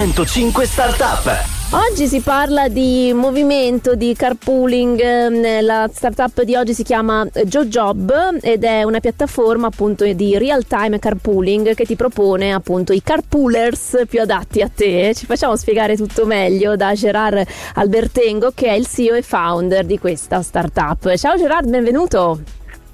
105 Startup. Oggi si parla di movimento, di carpooling, ehm, la startup di oggi si chiama JoJob ed è una piattaforma appunto di real time carpooling che ti propone appunto i carpoolers più adatti a te. Ci facciamo spiegare tutto meglio da Gerard Albertengo che è il CEO e founder di questa startup. Ciao Gerard, benvenuto.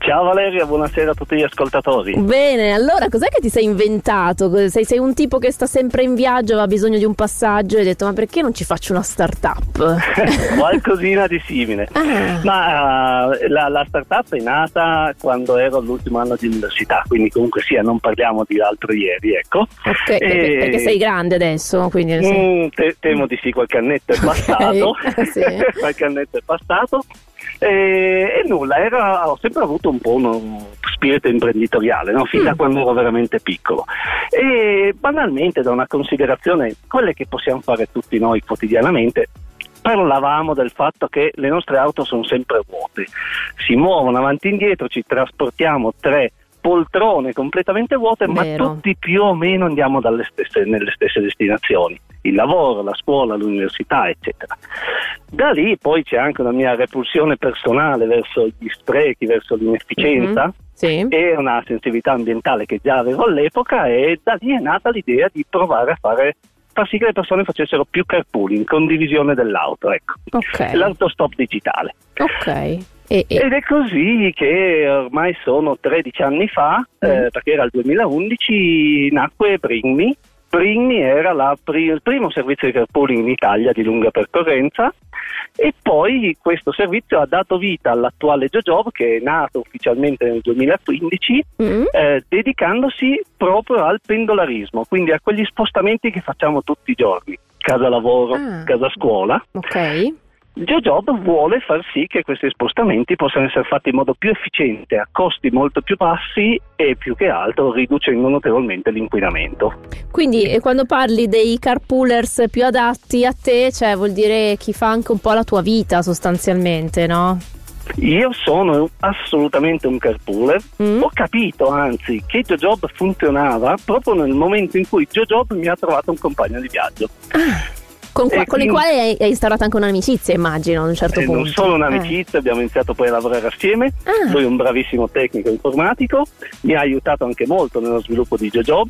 Ciao Valeria, buonasera a tutti gli ascoltatori. Bene, allora cos'è che ti sei inventato? Sei, sei un tipo che sta sempre in viaggio, ha bisogno di un passaggio e hai detto ma perché non ci faccio una startup? Qualcosina di simile. Ah. Ma uh, la, la, startup è nata quando ero all'ultimo anno di università, quindi comunque sia, non parliamo di l'altro ieri, ecco. Ok, e... perché, perché, sei grande adesso, quindi... Mm, te, temo di sì, qualche annetto è passato. sì. qualche annetto è passato. E, e nulla, era, ho sempre avuto un po' uno spirito imprenditoriale, no? fin mm. da quando ero veramente piccolo. E banalmente, da una considerazione, quelle che possiamo fare tutti noi quotidianamente, parlavamo del fatto che le nostre auto sono sempre vuote, si muovono avanti e indietro, ci trasportiamo tre poltrone completamente vuote, Vero. ma tutti più o meno andiamo stesse, nelle stesse destinazioni, il lavoro, la scuola, l'università, eccetera. Da lì poi c'è anche una mia repulsione personale verso gli sprechi, verso l'inefficienza. Mm-hmm. Sì. e una sensibilità ambientale che già avevo all'epoca e da lì è nata l'idea di provare a fare far sì che le persone facessero più carpooling, condivisione dell'auto, ecco. Okay. L'autostop digitale. Ok. E, e... Ed è così che ormai sono 13 anni fa, mm. eh, perché era il 2011, nacque Bring Me. Bring Me era pri- il primo servizio di carpooling in Italia di lunga percorrenza e poi questo servizio ha dato vita all'attuale JoJob che è nato ufficialmente nel 2015 mm. eh, dedicandosi proprio al pendolarismo, quindi a quegli spostamenti che facciamo tutti i giorni, casa lavoro, ah. casa scuola. Ok. GeoJob vuole far sì che questi spostamenti possano essere fatti in modo più efficiente, a costi molto più bassi e più che altro riducendo notevolmente l'inquinamento. Quindi eh, quando parli dei carpoolers più adatti a te, cioè vuol dire chi fa anche un po' la tua vita sostanzialmente, no? Io sono assolutamente un carpooler, mm. ho capito anzi che JoJob funzionava proprio nel momento in cui JoJob mi ha trovato un compagno di viaggio. Ah. Con, qua, con, i quali hai, hai, instaurato anche un'amicizia, immagino, a un certo eh, punto. Non solo un'amicizia, eh. abbiamo iniziato poi a lavorare assieme. Ah. Lui è un bravissimo tecnico informatico, mi ha aiutato anche molto nello sviluppo di JoJob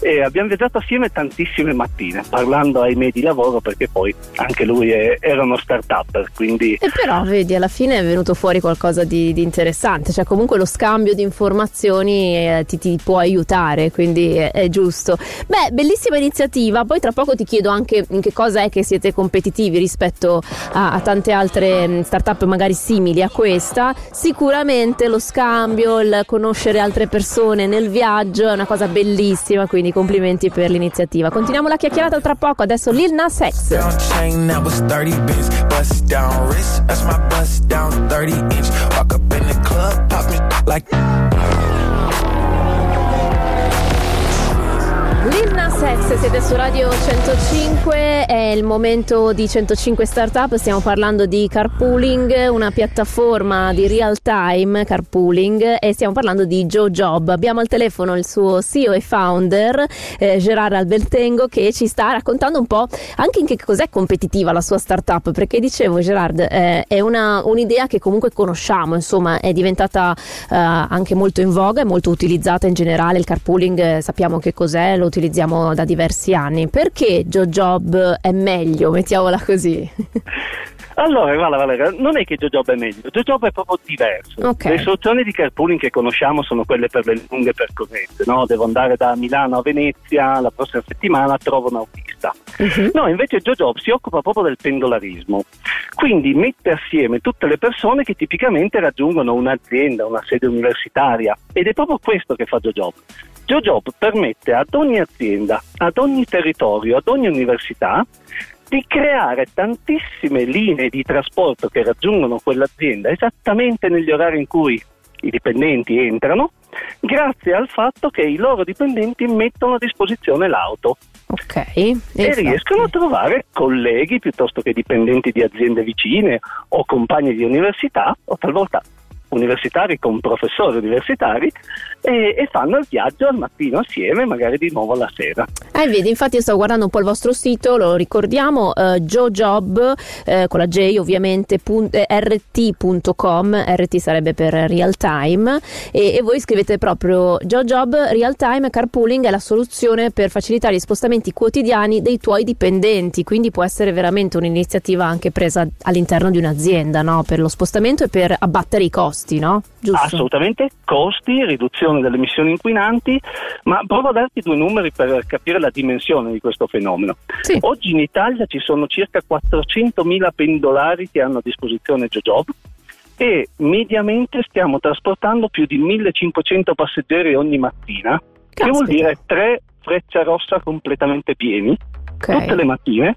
e abbiamo viaggiato assieme tantissime mattine parlando ai miei di lavoro perché poi anche lui è, era uno start-up quindi... e però vedi alla fine è venuto fuori qualcosa di, di interessante cioè comunque lo scambio di informazioni eh, ti, ti, può aiutare quindi è, è, giusto. Beh bellissima iniziativa poi tra poco ti chiedo anche in che cosa è che siete competitivi rispetto a, a tante altre mm, start-up magari simili a questa. Sicuramente lo scambio il conoscere altre persone nel viaggio è una cosa bellissima quindi complimenti per l'iniziativa. Continuiamo la chiacchierata tra poco, adesso Lil Nas X. Lil Nas siete su Radio 105, è il momento di 105 Startup, stiamo parlando di carpooling, una piattaforma di real time carpooling e stiamo parlando di JoJob. Abbiamo al telefono il suo CEO e founder eh, Gerard Albertengo che ci sta raccontando un po' anche in che cos'è competitiva la sua startup, perché dicevo Gerard eh, è una, un'idea che comunque conosciamo, insomma è diventata eh, anche molto in voga, è molto utilizzata in generale, il carpooling eh, sappiamo che cos'è, lo utilizziamo da diversi anni. Perché JoJob è meglio, mettiamola così? Allora, guarda Valeria, non è che JoJob è meglio, JoJob è proprio diverso. Okay. Le soluzioni di carpooling che conosciamo sono quelle per le lunghe percorrenze, no? Devo andare da Milano a Venezia, la prossima settimana trovo un autista. Uh-huh. No, invece JoJob si occupa proprio del pendolarismo, quindi mette assieme tutte le persone che tipicamente raggiungono un'azienda, una sede universitaria ed è proprio questo che fa JoJob. JoJob permette ad ogni azienda, ad ogni territorio, ad ogni università di creare tantissime linee di trasporto che raggiungono quell'azienda esattamente negli orari in cui i dipendenti entrano, grazie al fatto che i loro dipendenti mettono a disposizione l'auto. Ok. E esatto. riescono a trovare colleghi piuttosto che dipendenti di aziende vicine o compagni di università o talvolta universitari con professori universitari e, e, fanno il viaggio al mattino assieme, magari di nuovo alla sera. Eh, vedi, infatti io sto guardando un po' il vostro sito, lo ricordiamo, eh, jojob, eh, con la J ovviamente, punt- eh, rt.com, RT sarebbe per real time, e, e voi scrivete proprio jojob real time carpooling è la soluzione per facilitare gli spostamenti quotidiani dei tuoi dipendenti, quindi può essere veramente un'iniziativa anche presa all'interno di un'azienda, no? Per lo spostamento e per abbattere i costi, no? Giusto? Assolutamente, costi, riduzione delle emissioni inquinanti, ma provo a darti due numeri per capire la dimensione di questo fenomeno. Sì. Oggi in Italia ci sono circa 400.000 pendolari che hanno a disposizione JoJob e mediamente stiamo trasportando più di 1.500 passeggeri ogni mattina, Caspita. che vuol dire tre freccia rossa completamente pieni okay. tutte le mattine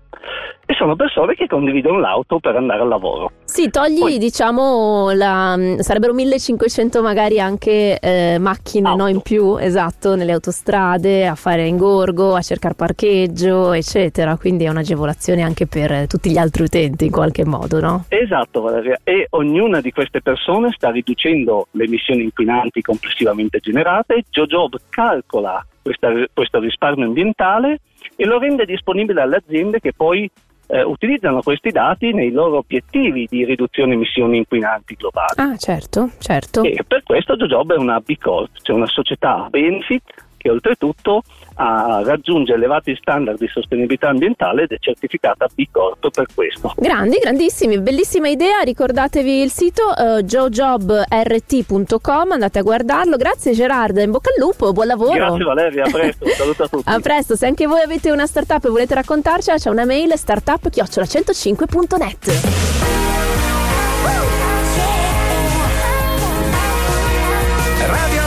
e sono persone che condividono l'auto per andare al lavoro. Sì, togli Poi, diciamo la, sarebbero 1500 magari anche eh, macchine no, in più, esatto, nelle autostrade, a fare ingorgo, a cercare parcheggio, eccetera, quindi è un'agevolazione anche per tutti gli altri utenti in qualche modo, no? Esatto, Valeria, e ognuna di queste persone sta riducendo le emissioni inquinanti complessivamente generate, JoJob calcola questa, questo risparmio ambientale e lo rende disponibile alle aziende che poi eh, utilizzano questi dati nei loro obiettivi di riduzione emissioni inquinanti globali. Ah, certo, certo. E per questo JoJob è una B Corp, cioè una società benefit che oltretutto a, raggiunge elevati standard di sostenibilità ambientale ed è certificata B Corp per questo. Grandi, grandissimi, bellissima idea, ricordatevi il sito eh, uh, jojobrt.com, andate a guardarlo, grazie Gerard, in bocca al lupo, buon lavoro. Grazie Valeria, a presto, un saluto a tutti. a presto, se anche voi avete una startup e volete raccontarcela c'è una mail startup-105.net. Radio